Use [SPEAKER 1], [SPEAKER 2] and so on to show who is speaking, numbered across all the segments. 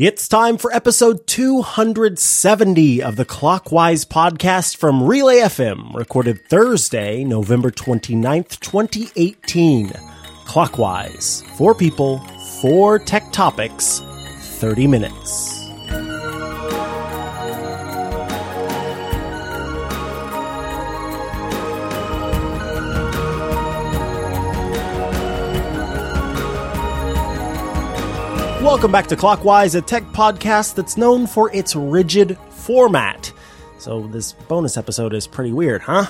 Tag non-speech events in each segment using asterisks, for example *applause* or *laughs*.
[SPEAKER 1] It's time for episode 270 of the Clockwise podcast from Relay FM, recorded Thursday, November 29th, 2018. Clockwise, four people, four tech topics, 30 minutes. Welcome back to Clockwise, a tech podcast that's known for its rigid format. So, this bonus episode is pretty weird, huh?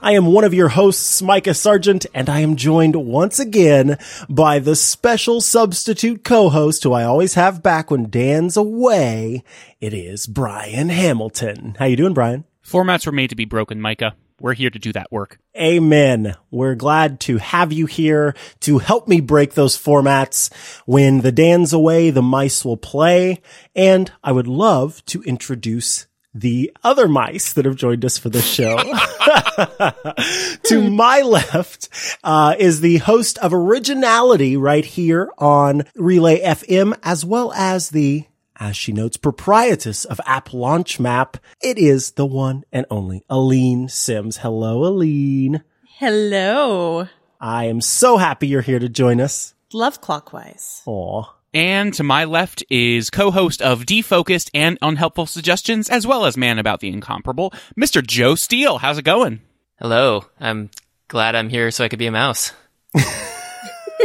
[SPEAKER 1] I am one of your hosts, Micah Sargent, and I am joined once again by the special substitute co-host who I always have back when Dan's away. It is Brian Hamilton. How you doing, Brian?
[SPEAKER 2] Formats were made to be broken, Micah. We're here to do that work.
[SPEAKER 1] Amen. We're glad to have you here to help me break those formats. When the Dan's away, the mice will play. And I would love to introduce the other mice that have joined us for this show. *laughs* *laughs* to my left uh, is the host of Originality right here on Relay FM, as well as the as she notes, proprietress of App Launch Map. It is the one and only Aleen Simms. Hello, Aleen.
[SPEAKER 3] Hello.
[SPEAKER 1] I am so happy you're here to join us.
[SPEAKER 3] Love clockwise.
[SPEAKER 1] Aw.
[SPEAKER 2] And to my left is co-host of Defocused and Unhelpful Suggestions, as well as Man About the Incomparable, Mr. Joe Steel. How's it going?
[SPEAKER 4] Hello. I'm glad I'm here so I could be a mouse. *laughs*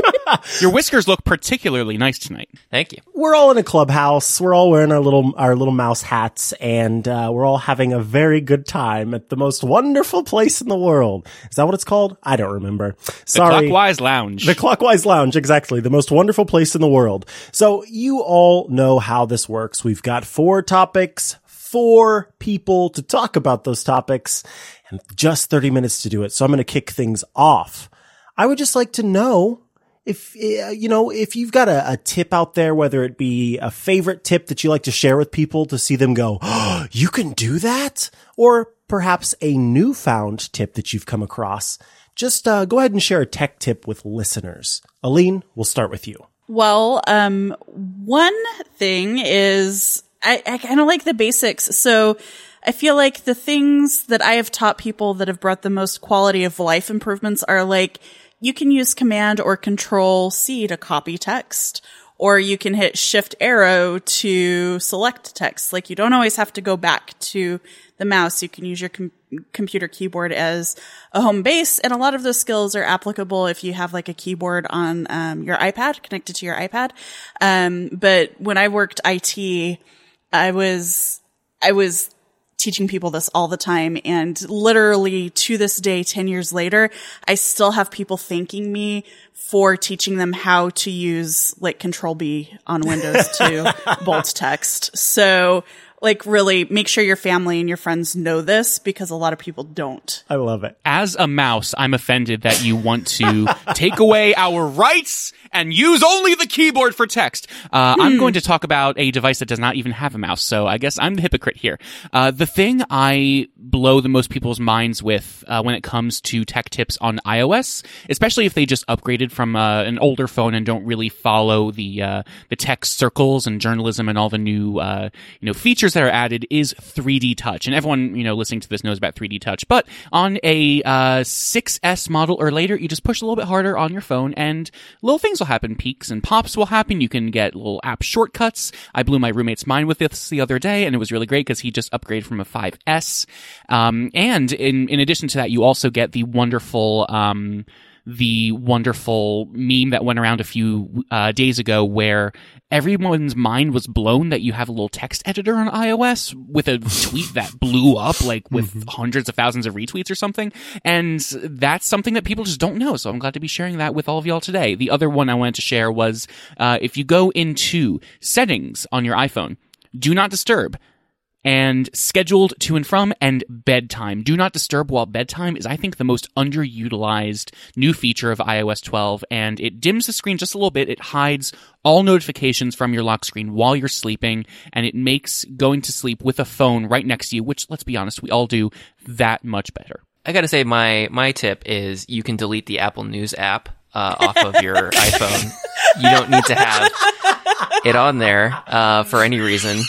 [SPEAKER 4] *laughs*
[SPEAKER 2] Your whiskers look particularly nice tonight.
[SPEAKER 4] Thank you.
[SPEAKER 1] We're all in a clubhouse. We're all wearing our little our little mouse hats, and uh, we're all having a very good time at the most wonderful place in the world. Is that what it's called? I don't remember. Sorry.
[SPEAKER 2] The Clockwise Lounge.
[SPEAKER 1] The Clockwise Lounge, exactly. The most wonderful place in the world. So you all know how this works. We've got four topics, four people to talk about those topics, and just 30 minutes to do it. So I'm going to kick things off. I would just like to know if uh, you know if you've got a, a, tip out there whether it be a favorite tip that you like to share with people to see them go oh, you can do that? Or perhaps a newfound tip that you've come across just uh, go ahead and share a tech tip with listeners. Aleen we'll start with you.
[SPEAKER 3] Well um, one thing is i, I kind of like the basics. So I feel like the things that I have taught people that have brought the most quality of life improvements are like you can use command or control C to copy text, or you can hit shift arrow to select text. Like you don't always have to go back to the mouse. You can use your com- computer keyboard as a home base. And a lot of those skills are applicable if you have like a keyboard on um, your iPad connected to your iPad. Um, but when I worked IT, I was, I was teaching people this all the time. And literally to this day, 10 years later, I still have people thanking me for teaching them how to use like control B on Windows to *laughs* bold text. So like really make sure your family and your friends know this because a lot of people don't.
[SPEAKER 1] I love it.
[SPEAKER 2] As a mouse, I'm offended that you want to *laughs* take away our rights and use only the keyboard for text. Uh, I'm going to talk about a device that does not even have a mouse, so I guess I'm the hypocrite here. Uh, the thing I blow the most people's minds with uh, when it comes to tech tips on iOS, especially if they just upgraded from uh, an older phone and don't really follow the uh, the tech circles and journalism and all the new uh, you know features that are added, is 3D Touch. And everyone you know listening to this knows about 3D Touch, but on a 6S model or later, you just push a little bit harder on your phone, and little things will happen. Peeks and pops will happen. You can get little app shortcuts. I blew my roommate's mind with this the other day, and it was really great because he just upgraded from a 5S. Um, and in in addition to that, you also get the wonderful. Um, the wonderful meme that went around a few uh, days ago where everyone's mind was blown that you have a little text editor on iOS with a tweet that *laughs* blew up like with mm-hmm. hundreds of thousands of retweets or something. And that's something that people just don't know. So I'm glad to be sharing that with all of y'all today. The other one I wanted to share was uh, if you go into settings on your iPhone, do not disturb and scheduled to and from and bedtime. Do not disturb while bedtime is, I think, the most underutilized new feature of iOS 12, and it dims the screen just a little bit. It hides all notifications from your lock screen while you're sleeping, and it makes going to sleep with a phone right next to you, which, let's be honest, we all do, that much better.
[SPEAKER 4] I gotta say, my, my tip is you can delete the Apple News app uh, off of your *laughs* iPhone. You don't need to have it on there uh, for any reason.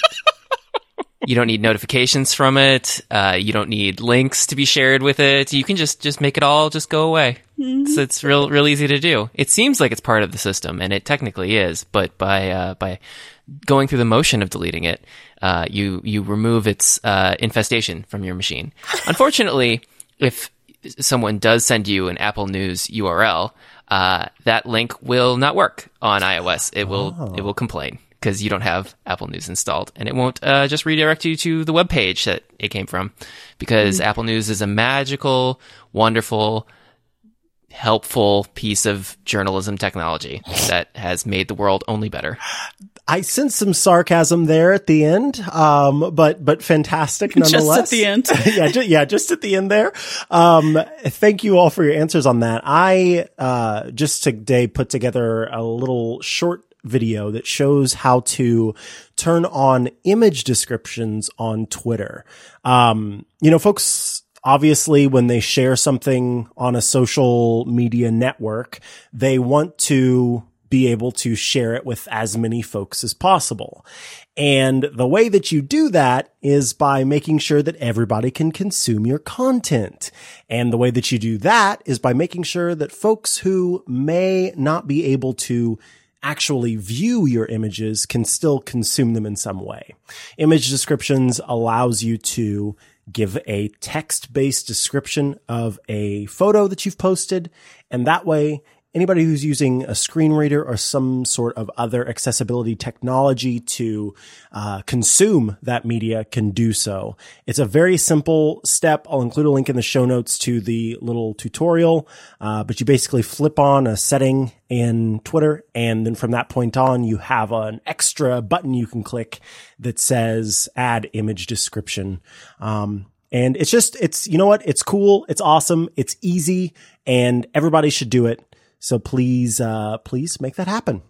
[SPEAKER 4] You don't need notifications from it. Uh, you don't need links to be shared with it. You can just just make it all just go away. So it's real real easy to do. It seems like it's part of the system, and it technically is. But by uh, by going through the motion of deleting it, uh, you you remove its uh, infestation from your machine. *laughs* Unfortunately, if someone does send you an Apple News URL, uh, that link will not work on iOS. It will it will complain because you don't have Apple News installed, and it won't uh, just redirect you to the web page that it came from, because Apple News is a magical, wonderful, helpful piece of journalism technology *sighs* that has made the world only better.
[SPEAKER 1] I sense some sarcasm there at the end, um, but but fantastic nonetheless. *laughs*
[SPEAKER 3] Just at the end. *laughs*
[SPEAKER 1] yeah, ju- yeah, just at the end there. Um, thank you all for your answers on that. I uh, just today put together a little short video that shows how to turn on image descriptions on Twitter. Um, you know, folks obviously when they share something on a social media network, they want to be able to share it with as many folks as possible. And the way that you do that is by making sure that everybody can consume your content. And the way that you do that is by making sure that folks who may not be able to actually view your images can still consume them in some way. Image descriptions allows you to give a text based description of a photo that you've posted. And that way, anybody who's using a screen reader or some sort of other accessibility technology to uh, consume that media can do so. It's a very simple step. I'll include a link in the show notes to the little tutorial, uh, but you basically flip on a setting in Twitter, and then from that point on, you have an extra button you can click that says "Add Image Description." Um, and it's just, it's, you know what? It's cool. It's awesome. It's easy and everybody should do it. So please, uh, please make that happen.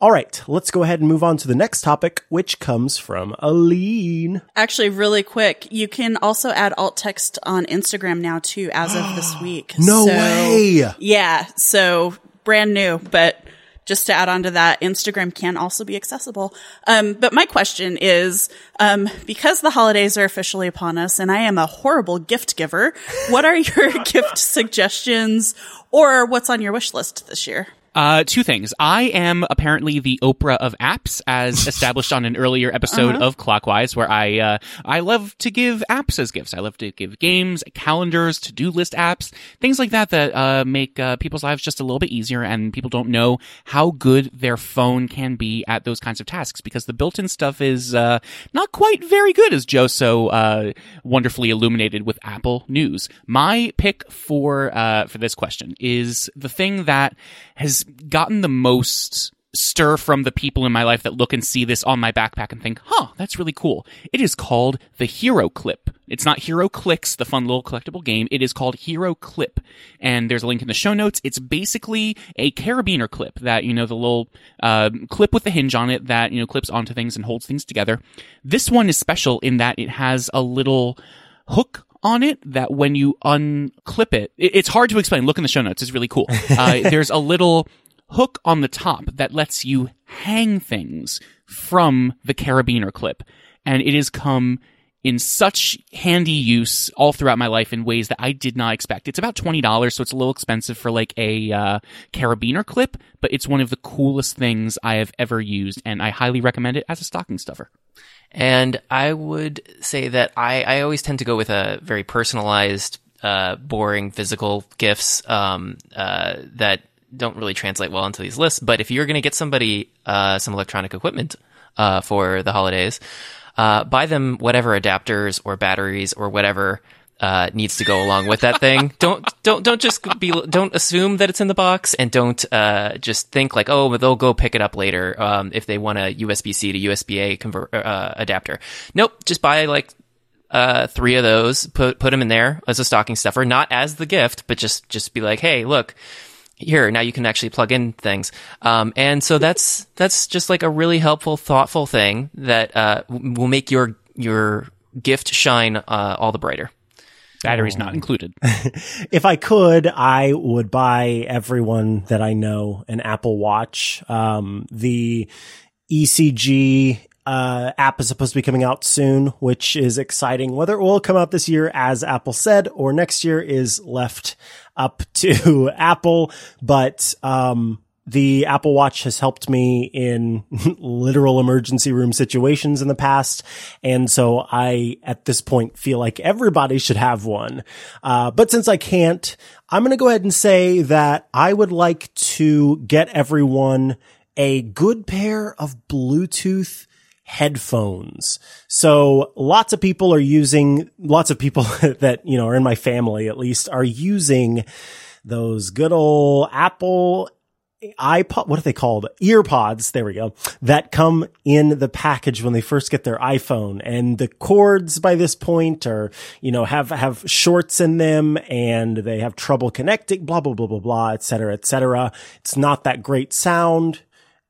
[SPEAKER 1] All right, let's go ahead and move on to the next topic, which comes from Aleen.
[SPEAKER 3] Actually, really quick, you can also add alt text on Instagram now too, as of this *gasps* week.
[SPEAKER 1] No
[SPEAKER 3] So-
[SPEAKER 1] way.
[SPEAKER 3] Yeah, so brand new, but just to add on to that, Instagram can also be accessible. Um, but my question is, um, because the holidays are officially upon us and I am a horrible gift giver, what are your *laughs* gift suggestions or what's on your wish list this year?
[SPEAKER 2] Uh, two things. I am apparently the Oprah of apps, as *laughs* established on an earlier episode of Clockwise, where I uh, I love to give apps as gifts. I love to give games, calendars, to do list apps, things like that that uh, make uh, people's lives just a little bit easier, and people don't know how good their phone can be at those kinds of tasks because the built-in stuff is uh, not quite very good, as Joe so uh, wonderfully illuminated with Apple News. My pick for uh, for this question is the thing that has gotten the most stir from the people in my life that look and see this on my backpack and think, huh, that's really cool. It is called the Hero Clip. It's not HeroClix, the fun little collectible game. It is called Hero Clip. And there's a link in the show notes. It's basically a carabiner clip that, you know, the little uh, clip with the hinge on it that, you know, clips onto things and holds things together. This one is special in that it has a little hook on it that when you unclip it, it- it's hard to explain. Look in the show notes. It's really cool. *laughs* Uh, there's a little hook on the top that lets you hang things from the carabiner clip. And it has come in such handy use all throughout my life in ways that I did not expect. It's about $20, so it's a little expensive for like a uh, carabiner clip, but it's one of the coolest things I have ever used, and I highly recommend it as a stocking stuffer.
[SPEAKER 4] And I would say that I, I always tend to go with a very personalized, uh, boring physical gifts um, uh, that don't really translate well into these lists. But if you're going to get somebody uh, some electronic equipment uh, for the holidays, uh, buy them whatever adapters or batteries or whatever uh, needs to go along with that thing. *laughs* don't don't don't just be don't assume that it's in the box, and don't uh, just think like oh, but they'll go pick it up later um, if they want a USB C to USB A convert uh, adapter. Nope, just buy like uh, three of those, put put them in there as a stocking stuffer, not as the gift, but just just be like, hey, look. Here now you can actually plug in things, um, and so that's that's just like a really helpful, thoughtful thing that uh, will make your your gift shine uh, all the brighter.
[SPEAKER 2] Batteries not included. *laughs*
[SPEAKER 1] If I could, I would buy everyone that I know an Apple Watch. Um, the ECG uh, app is supposed to be coming out soon, which is exciting. Whether it will come out this year, as Apple said, or next year is left up *laughs* to Apple. But, um, the Apple Watch has helped me in *laughs* literal emergency room situations in the past. And so I, at this point, feel like everybody should have one. Uh, but since I can't, I'm going to go ahead and say that I would like to get everyone a good pair of Bluetooth headphones. So lots of people are using, lots of people *laughs* that, you know, are in my family at least are using those good old Apple iPod, what are they called? Earpods. There we go. That come in the package when they first get their iPhone and the cords by this point are, you know, have, have shorts in them and they have trouble connecting, blah, blah, blah, blah, blah, et cetera, et cetera. It's not that great sound.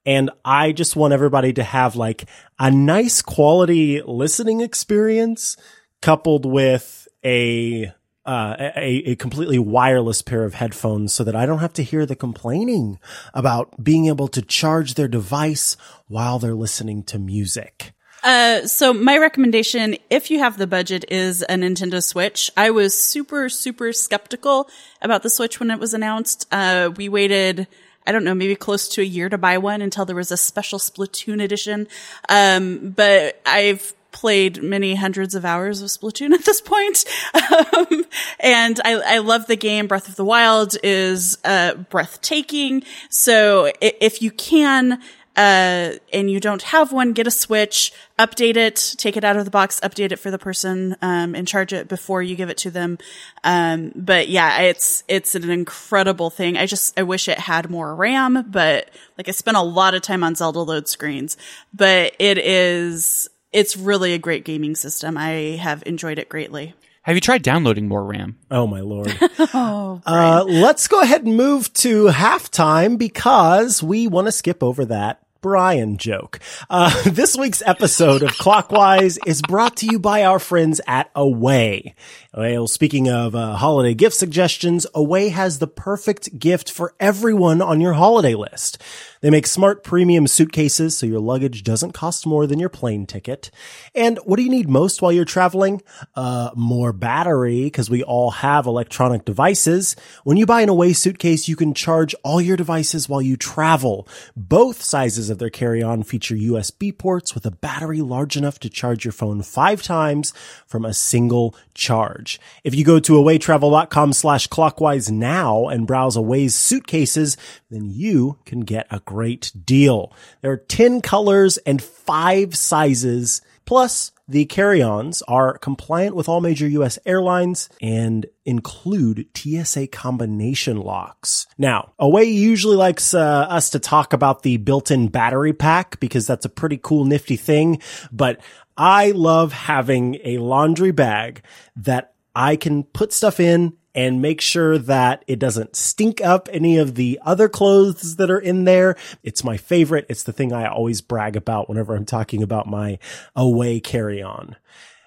[SPEAKER 1] And I just want everybody to have like a nice quality listening experience coupled with a, uh, a, a completely wireless pair of headphones so that I don't have to hear the complaining about being able to charge their device while they're listening to music.
[SPEAKER 3] Uh, so my recommendation, if you have the budget, is a Nintendo Switch. I was super, super skeptical about the Switch when it was announced. Uh, we waited, I don't know, maybe close to a year to buy one until there was a special Splatoon edition. Um, but I've played many hundreds of hours of Splatoon at this point. *laughs* Um, and I, I love the game. Breath of the Wild is, uh, breathtaking. So if you can, uh, and you don't have one, get a Switch, update it, take it out of the box, update it for the person, um, and charge it before you give it to them. Um, but yeah, it's, it's an incredible thing. I just, I wish it had more RAM, but like I spent a lot of time on Zelda load screens, but it is, it's really a great gaming system. I have enjoyed it greatly.
[SPEAKER 2] Have you tried downloading more RAM?
[SPEAKER 1] Oh my lord. *laughs* oh, uh, let's go ahead and move to halftime because we want to skip over that Brian joke. Uh, *laughs* this week's episode of Clockwise is brought to you by our friends at Away. Well, speaking of uh, holiday gift suggestions, Away has the perfect gift for everyone on your holiday list. They make smart premium suitcases so your luggage doesn't cost more than your plane ticket. And what do you need most while you're traveling? Uh, more battery, because we all have electronic devices. When you buy an Away suitcase, you can charge all your devices while you travel. Both sizes of their carry-on feature USB ports with a battery large enough to charge your phone five times from a single charge. If you go to awaytravel.com slash clockwise now and browse Away's suitcases, then you can get a great deal. There are 10 colors and five sizes. Plus, the carry-ons are compliant with all major US airlines and include TSA combination locks. Now, Away usually likes uh, us to talk about the built-in battery pack because that's a pretty cool nifty thing, but I love having a laundry bag that I can put stuff in and make sure that it doesn't stink up any of the other clothes that are in there. It's my favorite. It's the thing I always brag about whenever I'm talking about my away carry on.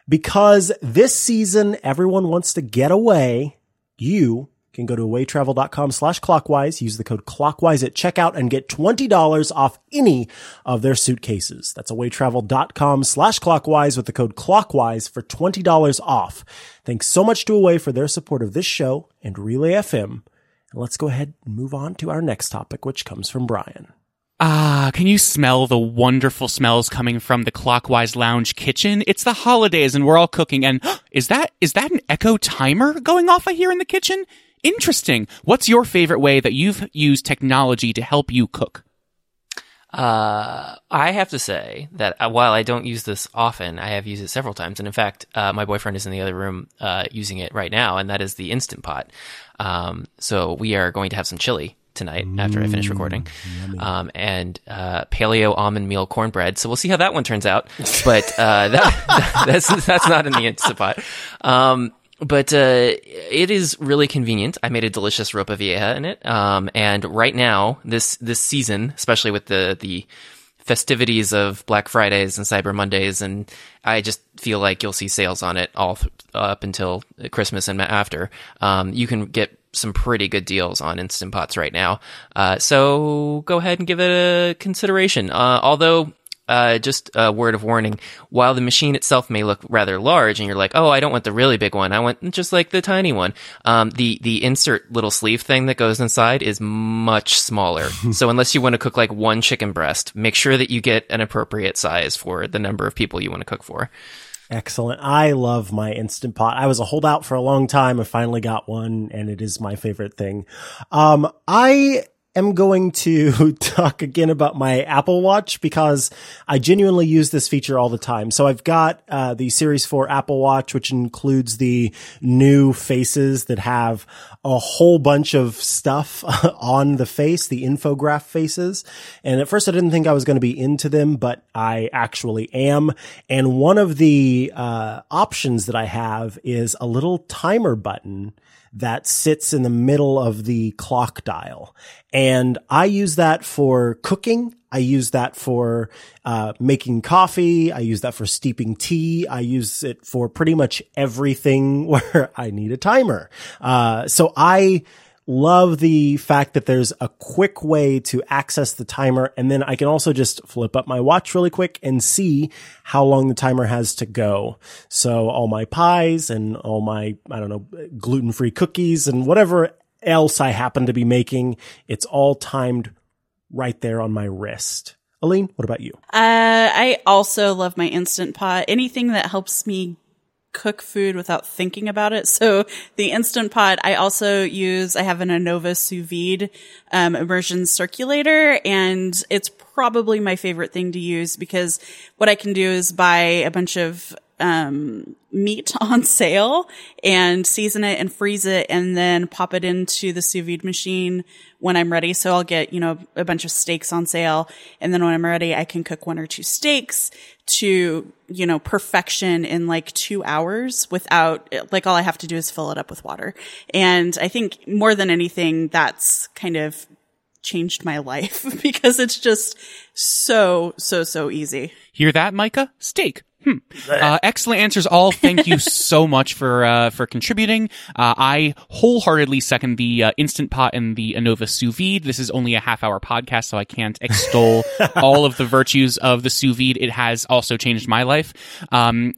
[SPEAKER 1] Because this season, everyone wants to get away. You can go to awaytravel.com slash clockwise, use the code clockwise at checkout and get $20 off any of their suitcases. That's awaytravel.com slash clockwise with the code clockwise for $20 off. Thanks so much to Away for their support of this show and Relay FM. And let's go ahead and move on to our next topic, which comes from Brian.
[SPEAKER 2] Ah, can you smell the wonderful smells coming from the Clockwise Lounge kitchen? It's the holidays and we're all cooking and *gasps* is that is that an echo timer going off I hear in the kitchen? Interesting. What's your favorite way that you've used technology to help you cook?
[SPEAKER 4] Uh, I have to say that uh, while I don't use this often, I have used it several times. And in fact, uh, my boyfriend is in the other room uh, using it right now, and that is the Instant Pot. Um, so we are going to have some chili tonight mm, after I finish recording, um, and uh, paleo almond meal cornbread. So we'll see how that one turns out. But uh, that, *laughs* that's that's not in the Instant Pot. Um, but uh, it is really convenient. I made a delicious ropa vieja in it, um, and right now, this this season, especially with the the festivities of Black Fridays and Cyber Mondays, and I just feel like you'll see sales on it all th- up until Christmas and after. Um, you can get some pretty good deals on Instant Pots right now. Uh, so go ahead and give it a consideration. Uh, although uh, just a word of warning. While the machine itself may look rather large, and you're like, "Oh, I don't want the really big one. I want just like the tiny one." Um, the the insert little sleeve thing that goes inside is much smaller. *laughs* so unless you want to cook like one chicken breast, make sure that you get an appropriate size for the number of people you want to cook for.
[SPEAKER 1] Excellent. I love my Instant Pot. I was a holdout for a long time. I finally got one and it is my favorite thing. Um, I am going to *laughs* talk again about my Apple Watch because I genuinely use this feature all the time. So I've got uh, the Series 4 Apple Watch, which includes the new faces that have a whole bunch of stuff *laughs* on the face, the infograph faces. And at first I didn't think I was going to be into them, but I actually am. And one of the uh, options that I have is a little timer button that sits in the middle of the clock dial. And I use that for cooking. I use that for uh, making coffee. I use that for steeping tea. I use it for pretty much everything *laughs* where I need a timer. Uh, so I love the fact that there's a quick way to access the timer. And then I can also just flip up my watch really quick and see how long the timer has to go. So all my pies and all my, I don't know, gluten free cookies and whatever else I happen to be making, it's all timed right there on my wrist. Aleen, what about you?
[SPEAKER 3] Uh, I also love my Instant Pot. Anything that helps me cook food without thinking about it. So the Instant Pot, I also use, I have an Anova sous vide, um, immersion circulator and it's probably my favorite thing to use because what I can do is buy a bunch of um, meat *laughs* on sale and season it and freeze it and then pop it into the sous vide machine when I'm ready. So I'll get, you know, a bunch of steaks on sale. And then when I'm ready, I can cook one or two steaks to, you know, perfection in like two hours without, like all I have to do is fill it up with water. And I think more than anything, that's kind of changed my *laughs* life because it's just so, so, so easy.
[SPEAKER 2] Hear that, Micah? Steak. Hmm. Uh, excellent answers, all. Thank you *laughs* so much for uh, for contributing. Uh, I wholeheartedly second the uh, instant pot and the Anova sous vide. This is only a half hour podcast, so I can't extol *laughs* all of the virtues of the sous vide. It has also changed my life. Um,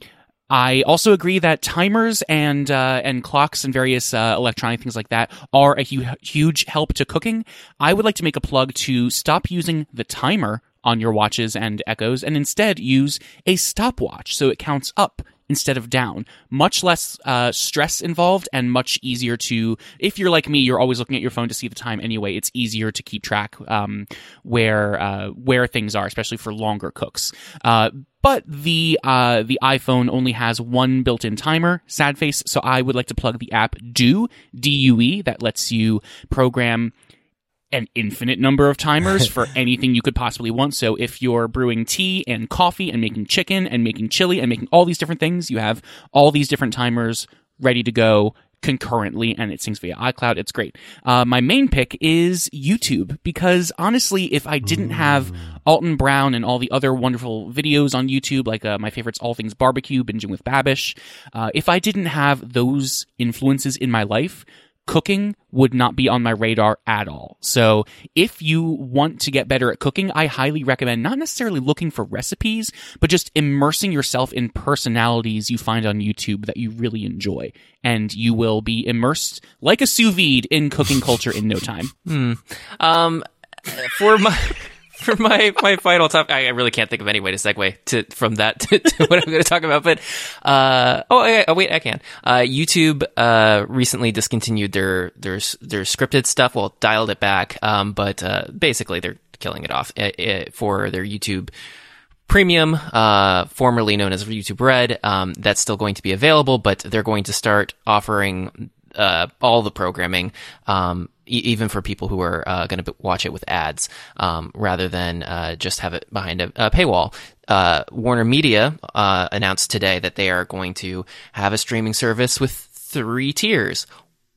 [SPEAKER 2] I also agree that timers and uh, and clocks and various uh, electronic things like that are a hu- huge help to cooking. I would like to make a plug to stop using the timer on your watches and echoes and instead use a stopwatch so it counts up instead of down. Much less uh, stress involved and much easier to, if you're like me, you're always looking at your phone to see the time anyway. It's easier to keep track um, where uh, where things are, especially for longer cooks. Uh, but the uh, the iPhone only has one built-in timer, sad face. So I would like to plug the app Due D U E that lets you program an infinite number of timers for *laughs* anything you could possibly want. So if you're brewing tea and coffee and making chicken and making chili and making all these different things, you have all these different timers ready to go concurrently and it syncs via iCloud. It's great. Uh, my main pick is YouTube because honestly, if I didn't have Alton Brown and all the other wonderful videos on YouTube, like uh, my favorites, All Things Barbecue, Binging with Babish, uh, if I didn't have those influences in my life, cooking would not be on my radar at all. So if you want to get better at cooking, I highly recommend not necessarily looking for recipes, but just immersing yourself in personalities you find on YouTube that you really enjoy. And you will be immersed like a sous vide in cooking culture in no time. *laughs*
[SPEAKER 4] Hmm. Um, for my for my my final topic. I really can't think of any way to segue to from that to, to what I'm going to talk about. But uh, oh, oh, wait, I can. Uh, YouTube uh, recently discontinued their their their scripted stuff. Well, dialed it back, um, but uh, basically they're killing it off it, eh, it, eh, for their YouTube. Premium, uh, formerly known as YouTube Red, um, that's still going to be available, but they're going to start offering uh, all the programming, um, even for people who are uh, going to watch it with ads, um, rather than uh, just have it behind a, a paywall. Uh, Warner Media uh, announced today that they are going to have a streaming service with three tiers.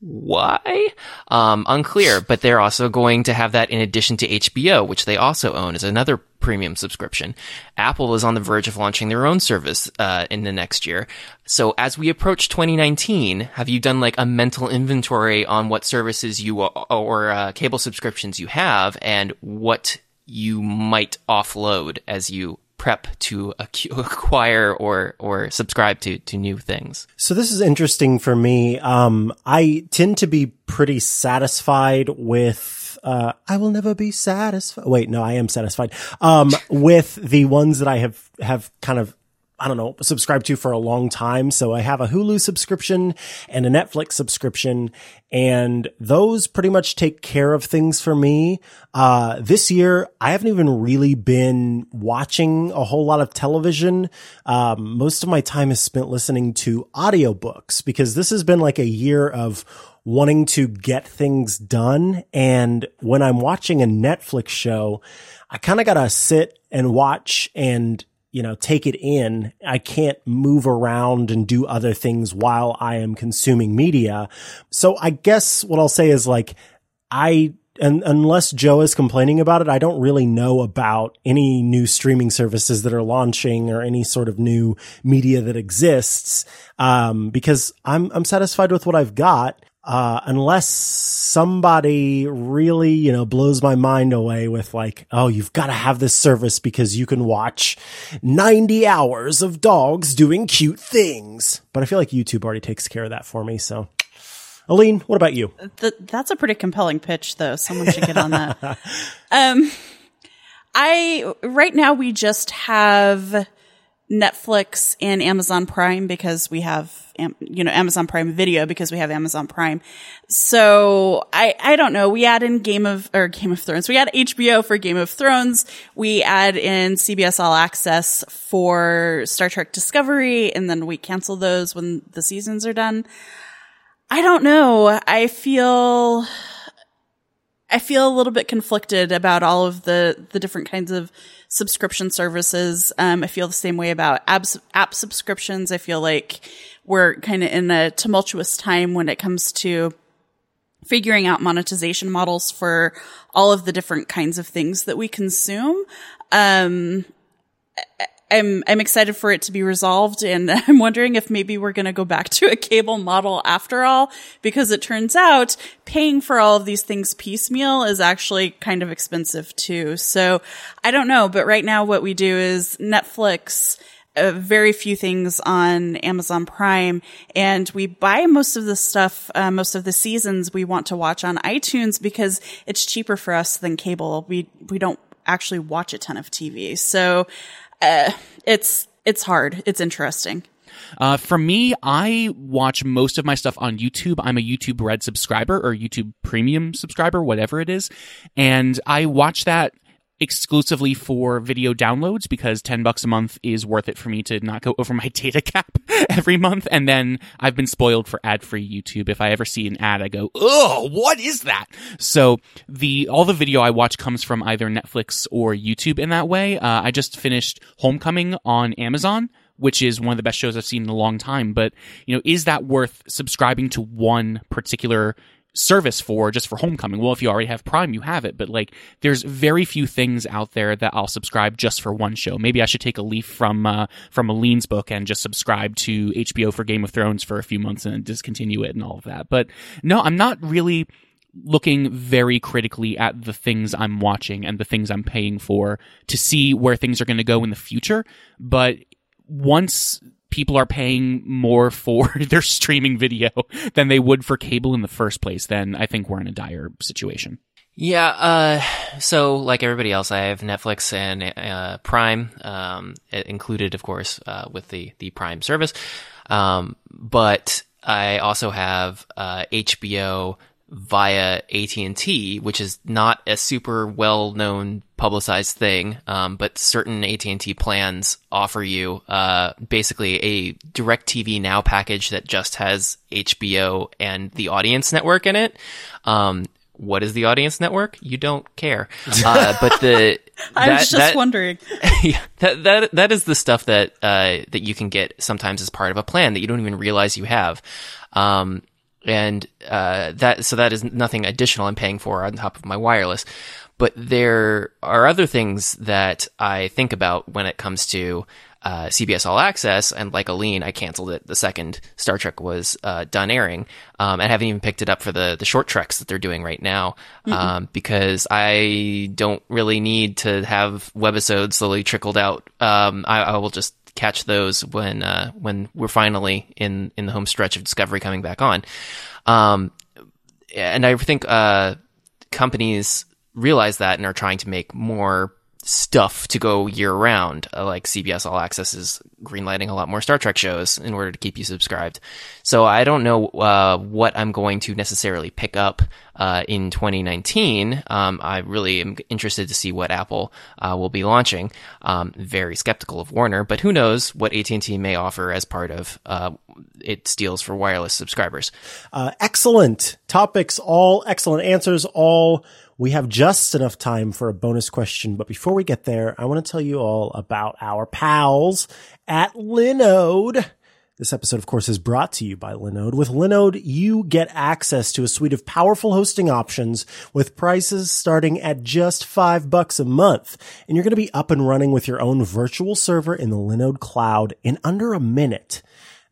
[SPEAKER 4] Why? Um, unclear, but they're also going to have that in addition to HBO, which they also own as another premium subscription. Apple is on the verge of launching their own service uh, in the next year. So as we approach 2019, have you done like a mental inventory on what services you or uh, cable subscriptions you have and what you might offload as you prep to *laughs* acquire or or subscribe to to new things.
[SPEAKER 1] So this is interesting for me. Um, I tend to be pretty satisfied with. Uh, I will never be satisfied. Wait, no, I am satisfied. Um, with the ones that I have have kind of I don't know, subscribed to for a long time. So I have a Hulu subscription and a Netflix subscription and those pretty much take care of things for me. Uh, this year, I haven't even really been watching a whole lot of television. Um, most of my time is spent listening to audiobooks because this has been like a year of wanting to get things done. And when I'm watching a Netflix show, I kind of got to sit and watch and you know, take it in. I can't move around and do other things while I am consuming media. So I guess what I'll say is like, I, and unless Joe is complaining about it, I don't really know about any new streaming services that are launching or any sort of new media that exists. Um, because I'm, I'm satisfied with what I've got uh, unless somebody really, you know, blows my mind away with like, oh, you've got to have this service because you can watch 90 hours of dogs doing cute things. But I feel like YouTube already takes care of that for me. So, Aleen, what about you?
[SPEAKER 3] Th- that's a pretty compelling pitch, though. Someone should get on that. *laughs* um, I, right now, we just have Netflix and Amazon Prime because we have you know, Amazon Prime Video because we have Amazon Prime. So I, I don't know. We add in Game of, or Game of Thrones. We add HBO for Game of Thrones. We add in CBS All Access for Star Trek Discovery and then we cancel those when the seasons are done. I don't know. I feel, I feel a little bit conflicted about all of the, the different kinds of subscription services. Um, I feel the same way about app, app subscriptions. I feel like we're kind of in a tumultuous time when it comes to figuring out monetization models for all of the different kinds of things that we consume. Um, I'm I'm excited for it to be resolved, and *laughs* I'm wondering if maybe we're going to go back to a cable model after all, because it turns out paying for all of these things piecemeal is actually kind of expensive too. So I don't know, but right now what we do is Netflix uh, very few things on Amazon Prime, and we buy most of the stuff, uh, most of the seasons we want to watch on iTunes because it's cheaper for us than cable. We we don't actually watch a ton of TV, so uh, it's it's hard. It's interesting.
[SPEAKER 2] Uh, for me, I watch most of my stuff on YouTube. I'm a YouTube Red subscriber or YouTube Premium subscriber, whatever it is, and I watch that exclusively for video downloads because 10 bucks a month is worth it for me to not go *laughs* over my data cap *laughs* every month. And then I've been spoiled for ad free YouTube. If I ever see an ad, I go, oh, what is that? So the, all the video I watch comes from either Netflix or YouTube in that way. Uh, I just finished Homecoming on Amazon which is one of the best shows I've seen in a long time. But, you know, is that worth subscribing to one particular service for just for homecoming. Well, if you already have Prime, you have it, but like there's very few things out there that I'll subscribe just for one show. Maybe I should take a leaf from uh, from Aleen's book and just subscribe to HBO for Game of Thrones for a few months and discontinue it and all of that. But no, I'm not really looking very critically at the things I'm watching and the things I'm paying for to see where things are going to go in the future. But once people are paying more for *laughs* their streaming video than they would for cable in the first place, then I think we're in a dire situation.
[SPEAKER 4] Yeah, uh, so like everybody else, I have Netflix and uh, Prime, um, included, of course, uh, with the the Prime service. Um, but I also have HBO, uh, via AT&T, which is not a super well-known publicized thing, um, but certain AT&T plans offer you uh, basically a DirecTV Now package that just has HBO and the Audience Network in it. Um, what is the Audience Network? You don't care, uh, *laughs* but the
[SPEAKER 3] I was just that, wondering. *laughs*
[SPEAKER 4] yeah, that that that is the stuff that uh, that you can get sometimes as part of a plan that you don't even realize you have. Um, and uh, that so that is nothing additional I'm paying for on top of my wireless. But there are other things that I think about when it comes to uh, CBS All Access, and like Aleen, I canceled it the second Star Trek was uh, done airing, um, and haven't even picked it up for the the short treks that they're doing right now, um, because I don't really need to have webisodes slowly trickled out. Um, I, I will just catch those when uh, when we're finally in in the home stretch of Discovery coming back on. Um, and I think uh, companies realize that and are trying to make more stuff to go year round. Uh, like CBS All Access is greenlighting a lot more Star Trek shows in order to keep you subscribed. So I don't know uh, what I'm going to necessarily pick up uh, in 2019. Um, I really am interested to see what Apple uh, will be launching. Um, very skeptical of Warner, but who knows what AT&T may offer as part of uh, its deals for wireless subscribers.
[SPEAKER 1] Uh, excellent topics, all excellent answers, all. We have just enough time for a bonus question, but before we get there, I want to tell you all about our pals at Linode. This episode, of course, is brought to you by Linode. With Linode, you get access to a suite of powerful hosting options with prices starting at just five bucks a month. And you're going to be up and running with your own virtual server in the Linode cloud in under a minute.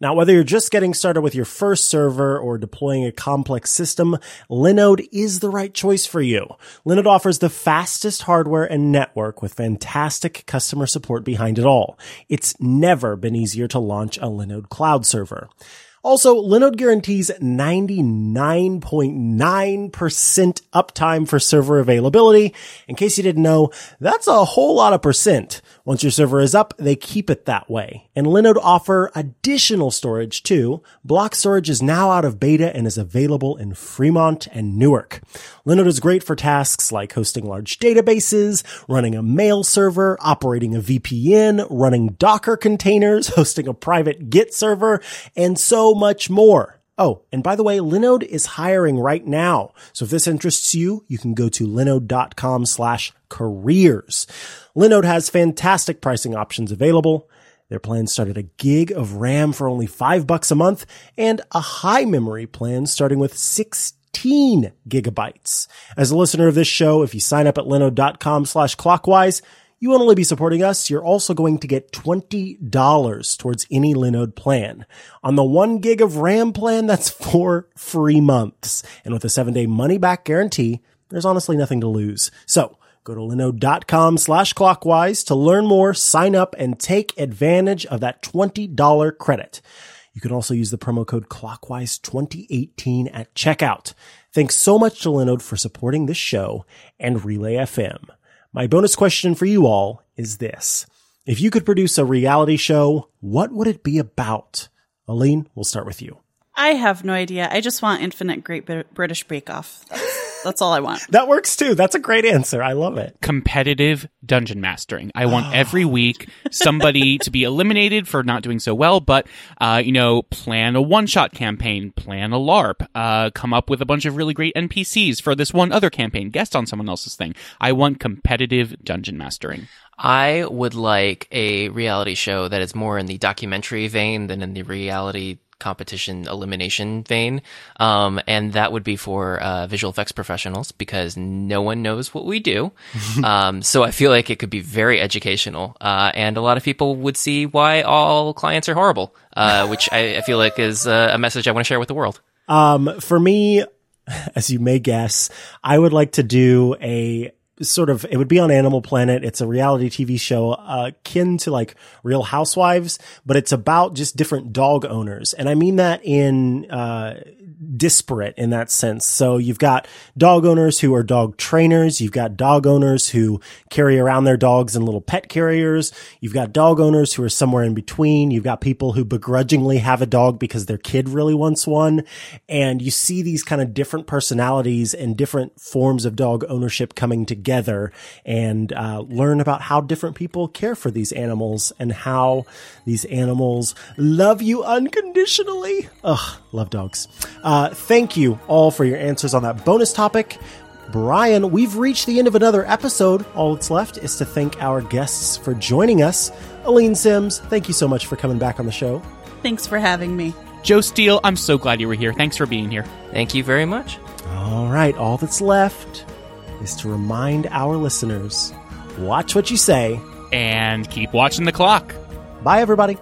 [SPEAKER 1] Now, whether you're just getting started with your first server or deploying a complex system, Linode is the right choice for you. Linode offers the fastest hardware and network with fantastic customer support behind it all. It's never been easier to launch a Linode cloud also, Linode guarantees 99.9% uptime for server availability. In case you didn't know, that's a whole lot of percent. Once your server is up, they keep it that way. And Linode offer additional storage too. Block storage is now out of beta and is available in Fremont and Newark. Linode is great for tasks like hosting large databases, running a mail server, operating a VPN, running Docker containers, *laughs* hosting a private Git server, and so much more. Oh, and by the way, Linode is hiring right now. So if this interests you, you can go to linode.com slash careers. Linode has fantastic pricing options available. Their plans start at a gig of RAM for only five bucks a month and a high memory plan starting with 16 gigabytes. As a listener of this show, if you sign up at linode.com slash clockwise, you won't only be supporting us, you're also going to get $20 towards any Linode plan. On the one gig of RAM plan, that's four free months. And with a seven day money back guarantee, there's honestly nothing to lose. So go to linode.com slash clockwise to learn more, sign up, and take advantage of that $20 credit. You can also use the promo code clockwise 2018 at checkout. Thanks so much to Linode for supporting this show and Relay FM. My bonus question for you all is this. If you could produce a reality show, what would it be about? Aleen, we'll start with you.
[SPEAKER 3] I have no idea. I just want Infinite Great British Bake Off. *laughs* That's, that's all I want.
[SPEAKER 1] That works too. That's a great answer. I love it.
[SPEAKER 2] competitive dungeon mastering. I want every week somebody to be eliminated for not doing so well, but uh, you know, plan a one-shot campaign, plan a LARP, uh, come up with a bunch of really great NPCs for this one other campaign, guest on someone else's thing. I want competitive dungeon mastering.
[SPEAKER 4] I would like a reality show that is more in the documentary vein than in the reality competition elimination vein. Um, and that would be for uh, visual effects professionals because no one knows what we do. *laughs* um, so I feel like it could be very educational. Uh, and a lot of people would see why all clients are horrible, uh, which I, I feel like is uh, a message I want to share with the world.
[SPEAKER 1] Um, for me, *laughs* as you may guess, I would like to do a sort of it would be on Animal Planet. It's a reality TV show uh, akin to like Real Housewives, but it's about just different dog owners, and I mean that in uh, disparate in that sense. So you've got dog owners who are dog trainers. You've got dog owners who carry around their dogs in little pet carriers. You've got dog owners who are somewhere in between. You've got people who begrudgingly have a dog because their kid really wants one. And you see these kind of different personalities and different forms of dog ownership coming together and uh, learn about how different people care for these animals and how these animals love you unconditionally. Ugh, love dogs. Uh, thank you all for your answers on that bonus topic. Brian, we've reached the end of another episode. All that's left is to thank our guests for joining us. Aleen Simms, thank you so much for coming back on the show.
[SPEAKER 3] Thanks for having me.
[SPEAKER 2] Joe Steel, I'm so glad you were here. Thanks for being here.
[SPEAKER 4] Thank you very much.
[SPEAKER 1] All right, all that's left is to remind our listeners watch what you say.
[SPEAKER 2] And keep watching the clock.
[SPEAKER 1] Bye, everybody.